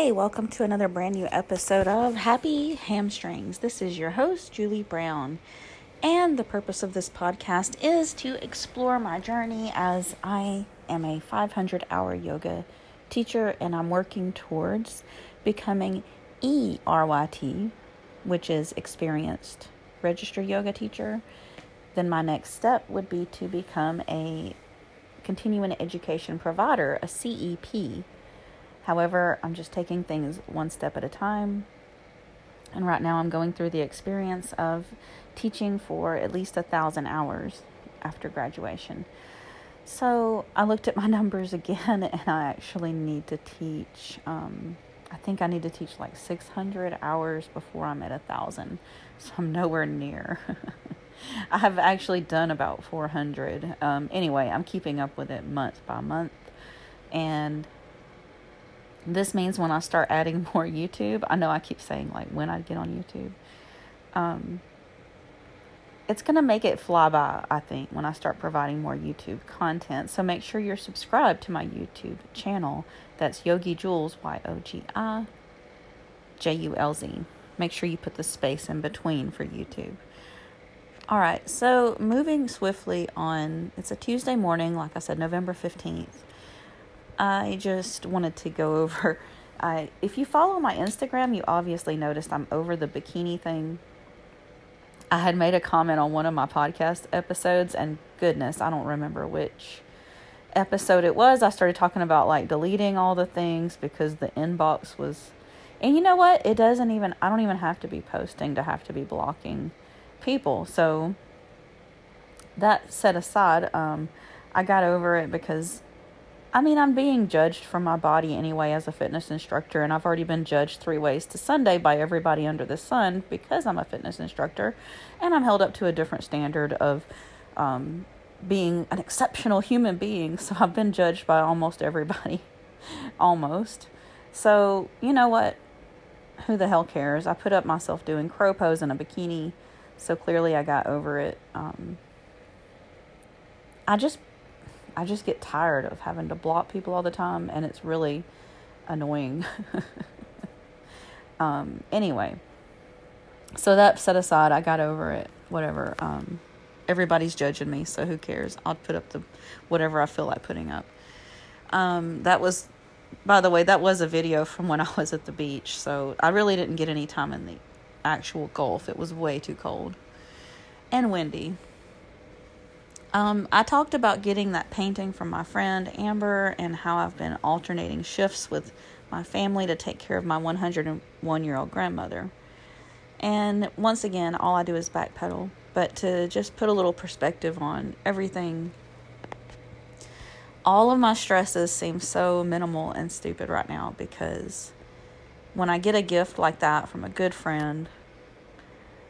Hey, welcome to another brand new episode of Happy Hamstrings. This is your host, Julie Brown. And the purpose of this podcast is to explore my journey as I am a 500 hour yoga teacher and I'm working towards becoming ERYT, which is experienced registered yoga teacher. Then my next step would be to become a continuing education provider, a CEP However, I'm just taking things one step at a time. And right now, I'm going through the experience of teaching for at least a thousand hours after graduation. So I looked at my numbers again, and I actually need to teach. Um, I think I need to teach like 600 hours before I'm at a thousand. So I'm nowhere near. I have actually done about 400. Um, anyway, I'm keeping up with it month by month. And this means when I start adding more YouTube, I know I keep saying like when I get on YouTube, um, it's going to make it fly by, I think, when I start providing more YouTube content. So make sure you're subscribed to my YouTube channel. That's Yogi Julz, Y O G I J U L Z. Make sure you put the space in between for YouTube. All right, so moving swiftly on, it's a Tuesday morning, like I said, November 15th. I just wanted to go over. I, if you follow my Instagram, you obviously noticed I'm over the bikini thing. I had made a comment on one of my podcast episodes, and goodness, I don't remember which episode it was. I started talking about like deleting all the things because the inbox was. And you know what? It doesn't even, I don't even have to be posting to have to be blocking people. So that set aside, um, I got over it because I mean, I'm being judged from my body anyway as a fitness instructor, and I've already been judged three ways to Sunday by everybody under the sun because I'm a fitness instructor, and I'm held up to a different standard of um, being an exceptional human being. So I've been judged by almost everybody, almost. So, you know what? Who the hell cares? I put up myself doing crow pose in a bikini, so clearly I got over it. Um, I just I just get tired of having to block people all the time, and it's really annoying. um, anyway, so that set aside, I got over it. Whatever. Um, everybody's judging me, so who cares? I'll put up the whatever I feel like putting up. Um, that was, by the way, that was a video from when I was at the beach. So I really didn't get any time in the actual Gulf. It was way too cold and windy. Um, I talked about getting that painting from my friend Amber and how I've been alternating shifts with my family to take care of my 101 year old grandmother. And once again, all I do is backpedal, but to just put a little perspective on everything, all of my stresses seem so minimal and stupid right now because when I get a gift like that from a good friend,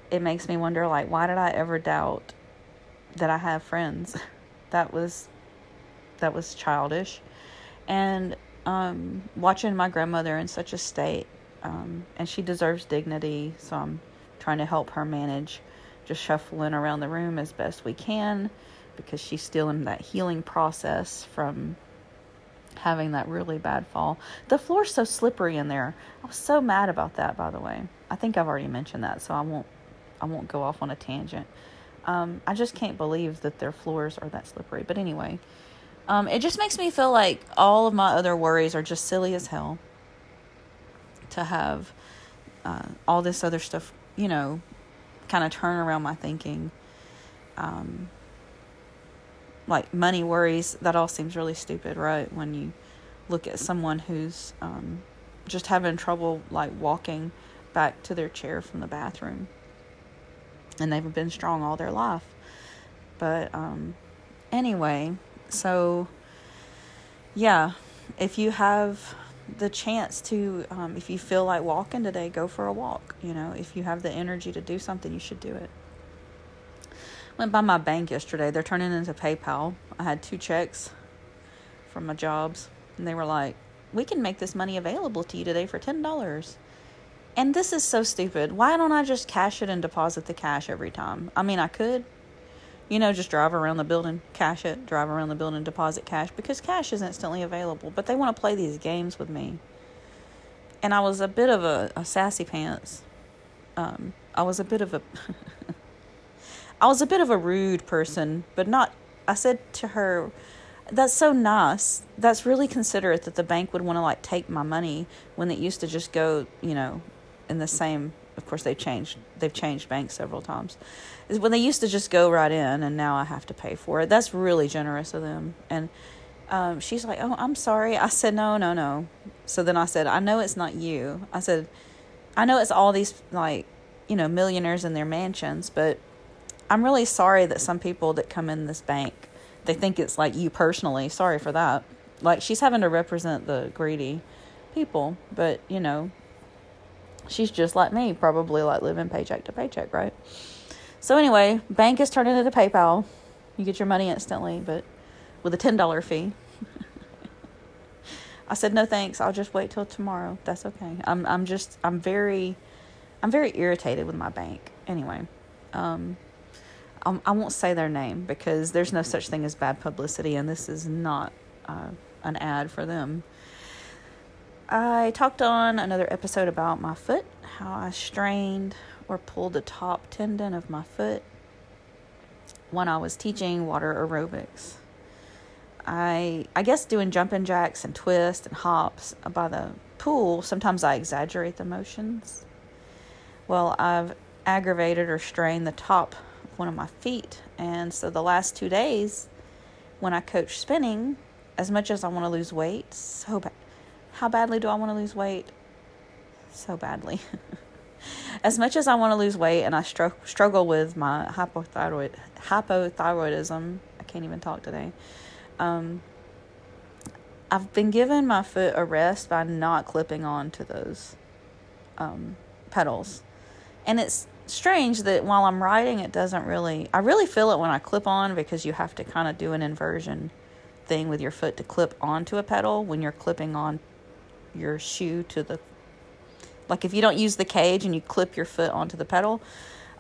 it makes me wonder like why did I ever doubt that I have friends. That was that was childish. And um, watching my grandmother in such a state, um, and she deserves dignity, so I'm trying to help her manage just shuffling around the room as best we can because she's still in that healing process from having that really bad fall. The floor's so slippery in there. I was so mad about that by the way. I think I've already mentioned that, so I won't I won't go off on a tangent. Um, I just can't believe that their floors are that slippery. But anyway, um, it just makes me feel like all of my other worries are just silly as hell to have uh, all this other stuff, you know, kind of turn around my thinking. Um, like money worries, that all seems really stupid, right? When you look at someone who's um, just having trouble like walking back to their chair from the bathroom and they've been strong all their life. But um, anyway, so yeah, if you have the chance to, um, if you feel like walking today, go for a walk. You know, if you have the energy to do something, you should do it. Went by my bank yesterday. They're turning into PayPal. I had two checks from my jobs, and they were like, "We can make this money available to you today for ten dollars." And this is so stupid. Why don't I just cash it and deposit the cash every time? I mean, I could, you know, just drive around the building, cash it, drive around the building, deposit cash because cash is instantly available. But they want to play these games with me. and I was a bit of a, a sassy pants. Um, I was a bit of a I was a bit of a rude person, but not I said to her, That's so nice. That's really considerate that the bank would want to like take my money when it used to just go, you know, in the same of course they've changed they've changed banks several times. is When they used to just go right in and now I have to pay for it. That's really generous of them. And um, she's like, Oh, I'm sorry. I said, No, no, no. So then I said, I know it's not you. I said, I know it's all these like, you know, millionaires in their mansions, but I'm really sorry that some people that come in this bank, they think it's like you personally. Sorry for that. Like she's having to represent the greedy people, but you know, she's just like me, probably like living paycheck to paycheck, right? So anyway, bank is turning into PayPal. You get your money instantly, but with a ten dollar fee. I said no thanks. I'll just wait till tomorrow. That's okay. I'm I'm just I'm very I'm very irritated with my bank. Anyway, um, I will not say their name because there's no such thing as bad publicity, and this is not uh, an ad for them. I talked on another episode about my foot, how I strained or pulled the top tendon of my foot when I was teaching water aerobics. I I guess doing jumping jacks and twists and hops by the pool, sometimes I exaggerate the motions. Well, I've aggravated or strained the top of one of my feet, and so the last two days when I coach spinning, as much as I want to lose weight, so bad. How badly do I want to lose weight? So badly. as much as I want to lose weight and I str- struggle with my hypothyroid hypothyroidism, I can't even talk today. Um, I've been given my foot a rest by not clipping on to those um, pedals. And it's strange that while I'm riding, it doesn't really, I really feel it when I clip on because you have to kind of do an inversion thing with your foot to clip onto a pedal when you're clipping on your shoe to the, like if you don't use the cage and you clip your foot onto the pedal,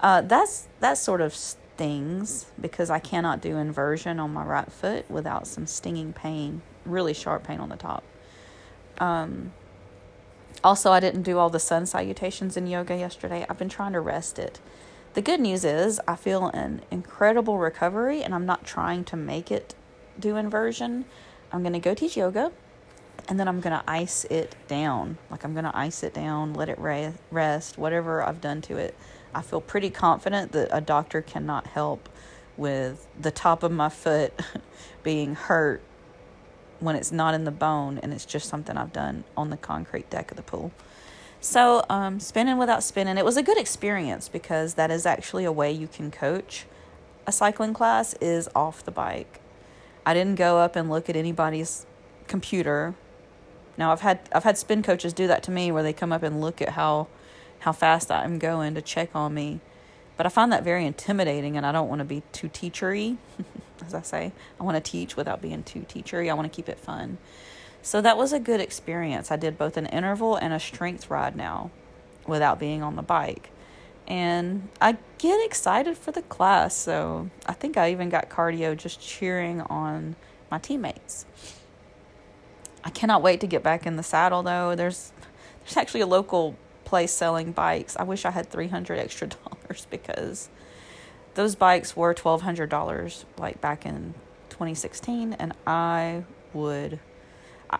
uh, that's, that sort of stings because I cannot do inversion on my right foot without some stinging pain, really sharp pain on the top. Um, also, I didn't do all the sun salutations in yoga yesterday. I've been trying to rest it. The good news is I feel an incredible recovery and I'm not trying to make it do inversion. I'm going to go teach yoga and then I'm going to ice it down. Like I'm going to ice it down, let it rest, whatever I've done to it. I feel pretty confident that a doctor cannot help with the top of my foot being hurt when it's not in the bone and it's just something I've done on the concrete deck of the pool. So, um, spinning without spinning, it was a good experience because that is actually a way you can coach a cycling class is off the bike. I didn't go up and look at anybody's computer. Now I've had I've had spin coaches do that to me where they come up and look at how how fast I'm going to check on me. But I find that very intimidating and I don't want to be too teachery, as I say. I want to teach without being too teachery. I want to keep it fun. So that was a good experience. I did both an interval and a strength ride now without being on the bike. And I get excited for the class. So I think I even got cardio just cheering on my teammates. I cannot wait to get back in the saddle though. There's there's actually a local place selling bikes. I wish I had 300 extra dollars because those bikes were $1200 like back in 2016 and I would I,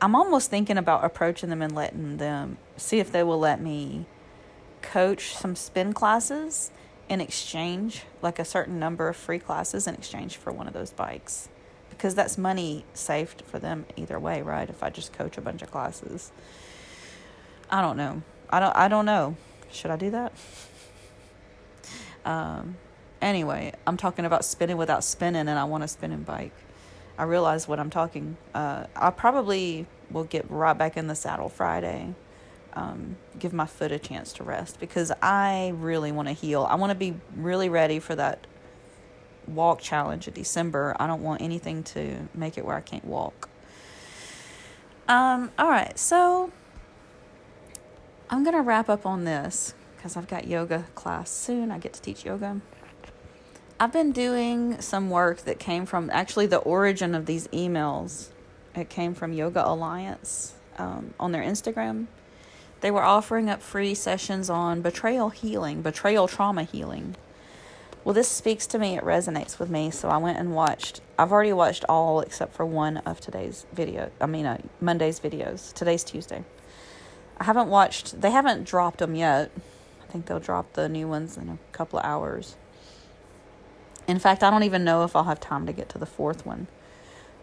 I'm almost thinking about approaching them and letting them see if they will let me coach some spin classes in exchange like a certain number of free classes in exchange for one of those bikes because that's money saved for them either way, right? If I just coach a bunch of classes. I don't know. I don't I don't know. Should I do that? Um anyway, I'm talking about spinning without spinning and I want a spinning bike. I realize what I'm talking. Uh I probably will get right back in the saddle Friday. Um, give my foot a chance to rest because I really want to heal. I want to be really ready for that walk challenge in December. I don't want anything to make it where I can't walk. Um, all right, so I'm going to wrap up on this because I've got yoga class soon. I get to teach yoga. I've been doing some work that came from actually the origin of these emails. It came from Yoga Alliance um, on their Instagram. they were offering up free sessions on betrayal healing, betrayal trauma healing. Well, this speaks to me, it resonates with me, so I went and watched. I've already watched all except for one of today's video. I mean, uh, Monday's videos. Today's Tuesday. I haven't watched, they haven't dropped them yet. I think they'll drop the new ones in a couple of hours. In fact, I don't even know if I'll have time to get to the fourth one.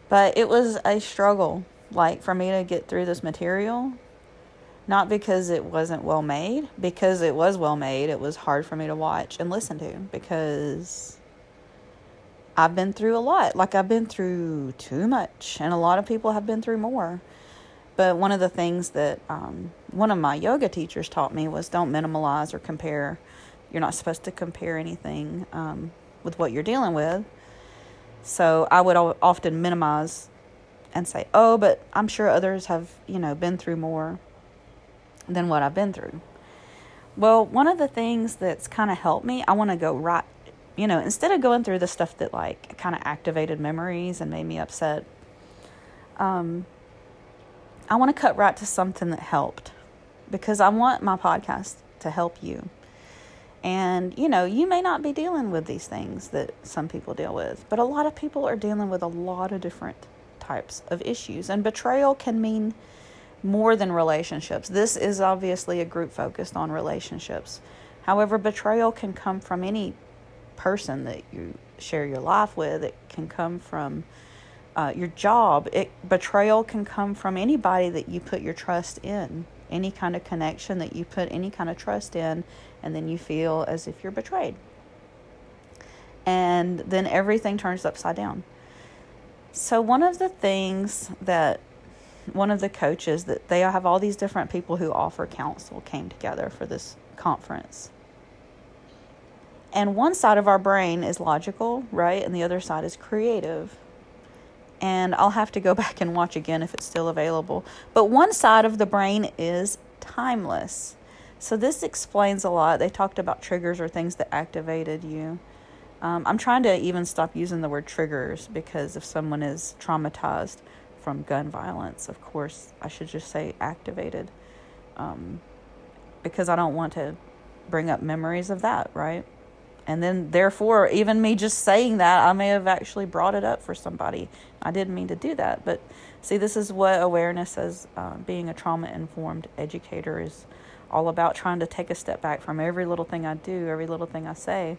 But it was a struggle, like for me to get through this material. Not because it wasn't well made, because it was well made. It was hard for me to watch and listen to because I've been through a lot. Like I've been through too much, and a lot of people have been through more. But one of the things that um, one of my yoga teachers taught me was don't minimalize or compare. You're not supposed to compare anything um, with what you're dealing with. So I would often minimize and say, "Oh, but I'm sure others have, you know, been through more than what I've been through." Well, one of the things that's kind of helped me, I want to go right, you know, instead of going through the stuff that like kind of activated memories and made me upset. Um, I want to cut right to something that helped because I want my podcast to help you. And, you know, you may not be dealing with these things that some people deal with, but a lot of people are dealing with a lot of different types of issues. And betrayal can mean more than relationships. This is obviously a group focused on relationships. However, betrayal can come from any person that you share your life with, it can come from uh, your job. It, betrayal can come from anybody that you put your trust in, any kind of connection that you put any kind of trust in, and then you feel as if you're betrayed. And then everything turns upside down. So, one of the things that one of the coaches that they have all these different people who offer counsel came together for this conference. And one side of our brain is logical, right? And the other side is creative and I'll have to go back and watch again if it's still available. But one side of the brain is timeless. So this explains a lot. They talked about triggers or things that activated you. Um, I'm trying to even stop using the word triggers because if someone is traumatized from gun violence, of course, I should just say activated um, because I don't want to bring up memories of that, right? And then, therefore, even me just saying that, I may have actually brought it up for somebody. I didn't mean to do that. But see, this is what awareness as uh, being a trauma informed educator is all about trying to take a step back from every little thing I do, every little thing I say.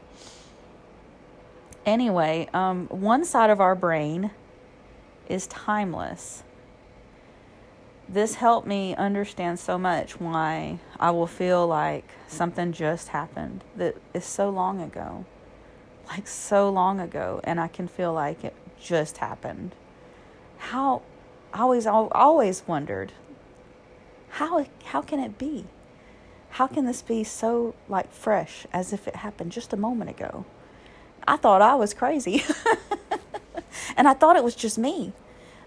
Anyway, um, one side of our brain is timeless this helped me understand so much why I will feel like something just happened that is so long ago. Like so long ago and I can feel like it just happened. How I always always wondered how how can it be? How can this be so like fresh as if it happened just a moment ago? I thought I was crazy. and I thought it was just me.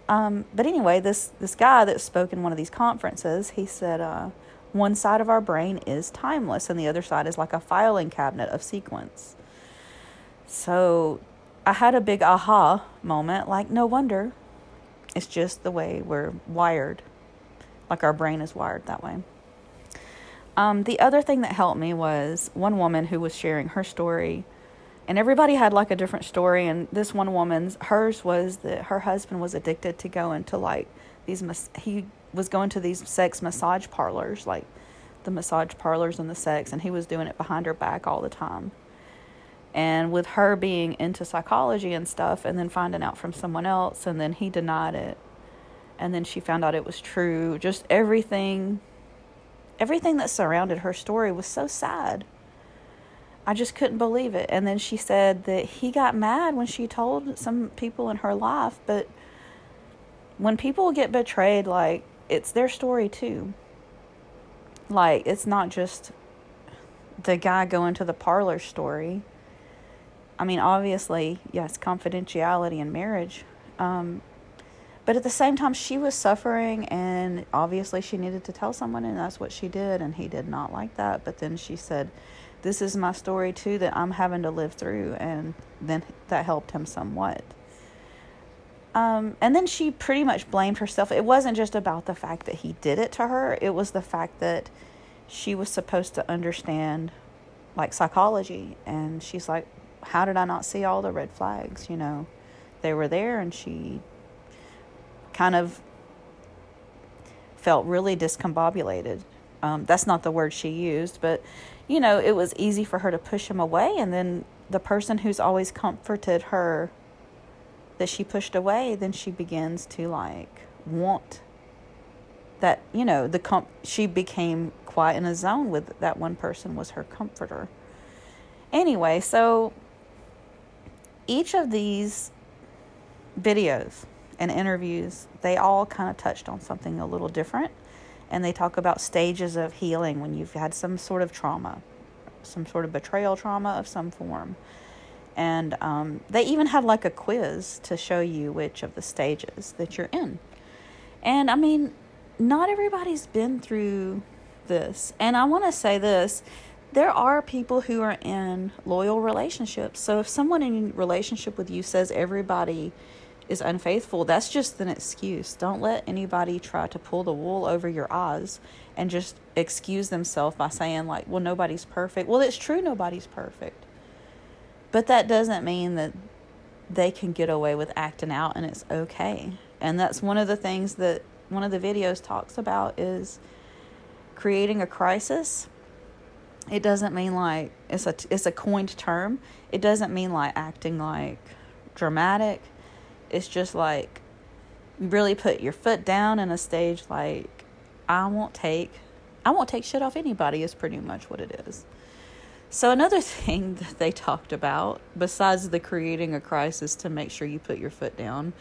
Um, but anyway, this this guy that spoke in one of these conferences, he said, uh, one side of our brain is timeless, and the other side is like a filing cabinet of sequence. So, I had a big aha moment. Like, no wonder, it's just the way we're wired, like our brain is wired that way. Um, the other thing that helped me was one woman who was sharing her story and everybody had like a different story and this one woman's hers was that her husband was addicted to going to like these he was going to these sex massage parlors like the massage parlors and the sex and he was doing it behind her back all the time. And with her being into psychology and stuff and then finding out from someone else and then he denied it. And then she found out it was true. Just everything everything that surrounded her story was so sad I just couldn't believe it. And then she said that he got mad when she told some people in her life, but when people get betrayed, like, it's their story too. Like, it's not just the guy going to the parlor story. I mean, obviously, yes, confidentiality in marriage. Um, but at the same time, she was suffering, and obviously, she needed to tell someone, and that's what she did. And he did not like that. But then she said, this is my story too that I'm having to live through, and then that helped him somewhat. Um, and then she pretty much blamed herself. It wasn't just about the fact that he did it to her, it was the fact that she was supposed to understand like psychology. And she's like, how did I not see all the red flags? You know, they were there, and she kind of felt really discombobulated. Um, that's not the word she used, but you know, it was easy for her to push him away. And then the person who's always comforted her that she pushed away, then she begins to like want that, you know, the comp- she became quite in a zone with that one person was her comforter. Anyway, so each of these videos and interviews, they all kind of touched on something a little different and they talk about stages of healing when you've had some sort of trauma, some sort of betrayal trauma of some form. And um, they even have like a quiz to show you which of the stages that you're in. And I mean, not everybody's been through this. And I want to say this there are people who are in loyal relationships. So if someone in relationship with you says everybody is unfaithful, that's just an excuse. Don't let anybody try to pull the wool over your eyes and just excuse themselves by saying, like, well, nobody's perfect. Well, it's true, nobody's perfect. But that doesn't mean that they can get away with acting out and it's okay. And that's one of the things that one of the videos talks about is creating a crisis. It doesn't mean like it's a it's a coined term. It doesn't mean like acting like dramatic it's just like you really put your foot down in a stage like I won't take I won't take shit off anybody is pretty much what it is. So another thing that they talked about besides the creating a crisis to make sure you put your foot down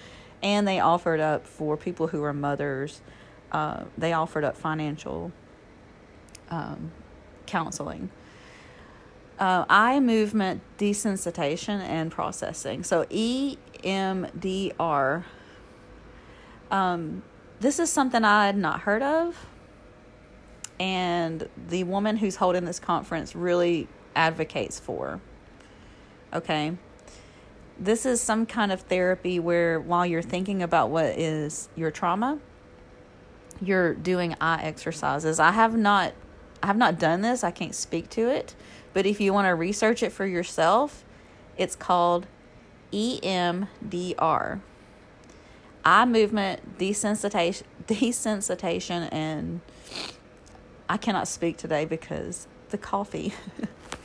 and they offered up for people who are mothers uh, they offered up financial um, counseling uh, eye movement desensitization and processing. So EMDR. Um, this is something I had not heard of, and the woman who's holding this conference really advocates for. Okay. This is some kind of therapy where while you're thinking about what is your trauma, you're doing eye exercises. I have not I have not done this. I can't speak to it. But if you want to research it for yourself, it's called EMDR. Eye movement desensitization, desensitization, and I cannot speak today because the coffee.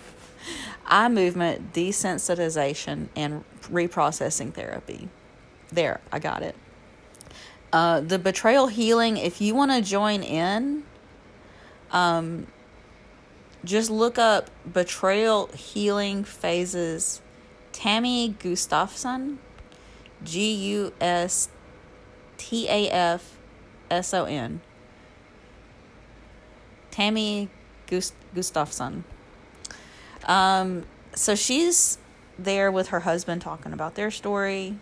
Eye movement desensitization and reprocessing therapy. There, I got it. Uh, the betrayal healing, if you want to join in, um, just look up betrayal healing phases tammy gustafson g-u-s-t-a-f-s-o-n tammy Gust- gustafson um, so she's there with her husband talking about their story.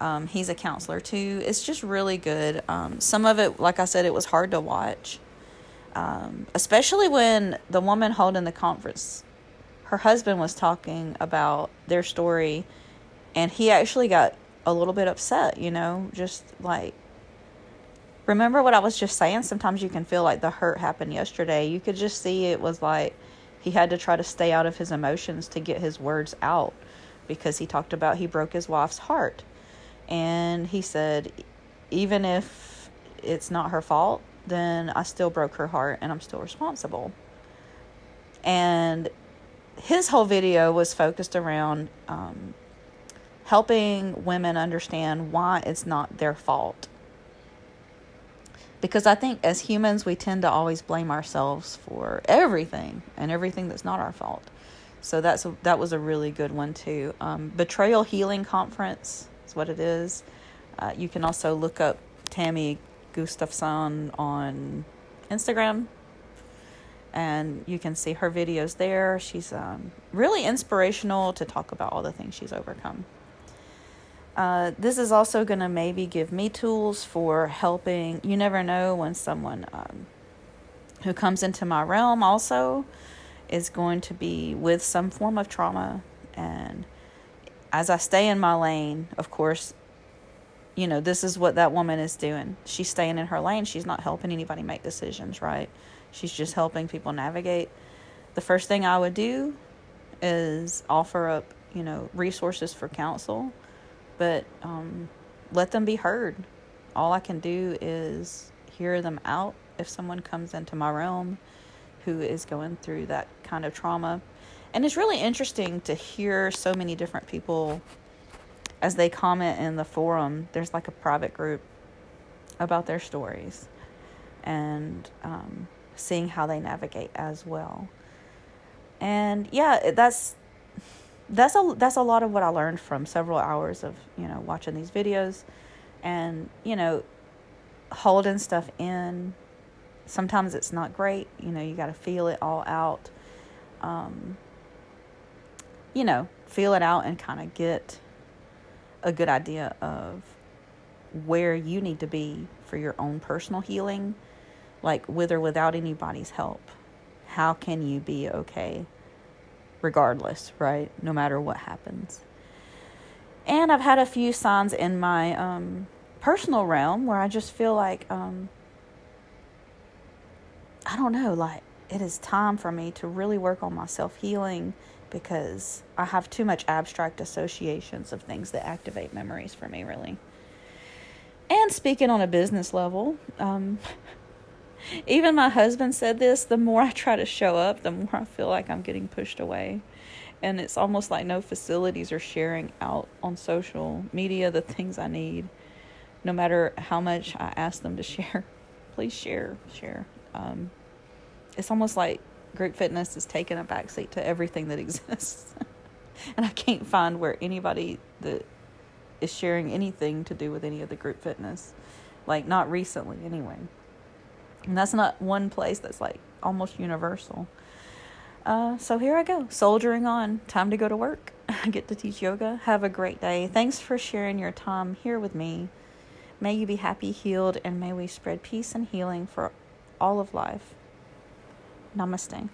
Um, he's a counselor too. It's just really good. Um, some of it like i said it was hard to watch. Um, especially when the woman holding the conference, her husband was talking about their story, and he actually got a little bit upset, you know, just like remember what I was just saying? Sometimes you can feel like the hurt happened yesterday. You could just see it was like he had to try to stay out of his emotions to get his words out because he talked about he broke his wife's heart. And he said, even if it's not her fault, then I still broke her heart and I'm still responsible. And his whole video was focused around um, helping women understand why it's not their fault. Because I think as humans, we tend to always blame ourselves for everything and everything that's not our fault. So that's a, that was a really good one too. Um, Betrayal Healing Conference is what it is. Uh, you can also look up Tammy Gustafson on Instagram. And you can see her videos there. She's um, really inspirational to talk about all the things she's overcome. Uh, this is also going to maybe give me tools for helping. You never know when someone um, who comes into my realm also is going to be with some form of trauma. And as I stay in my lane, of course, you know, this is what that woman is doing. She's staying in her lane. She's not helping anybody make decisions, right? She's just helping people navigate. The first thing I would do is offer up, you know, resources for counsel, but um, let them be heard. All I can do is hear them out if someone comes into my realm who is going through that kind of trauma. And it's really interesting to hear so many different people as they comment in the forum, there's like a private group about their stories and um, seeing how they navigate as well. And yeah, that's that's a that's a lot of what I learned from several hours of you know watching these videos, and you know holding stuff in. Sometimes it's not great. You know, you got to feel it all out. Um, you know, feel it out and kind of get a good idea of where you need to be for your own personal healing, like with or without anybody's help. How can you be okay regardless, right? No matter what happens. And I've had a few signs in my um, personal realm where I just feel like, um, I don't know, like it is time for me to really work on my self healing because I have too much abstract associations of things that activate memories for me, really. And speaking on a business level, um, even my husband said this the more I try to show up, the more I feel like I'm getting pushed away. And it's almost like no facilities are sharing out on social media the things I need. No matter how much I ask them to share, please share, share. Um, it's almost like group fitness is taking a backseat to everything that exists. and I can't find where anybody that is sharing anything to do with any of the group fitness. Like, not recently, anyway. And that's not one place that's like almost universal. Uh, so here I go, soldiering on. Time to go to work. I get to teach yoga. Have a great day. Thanks for sharing your time here with me. May you be happy, healed, and may we spread peace and healing for all of life. Namaste.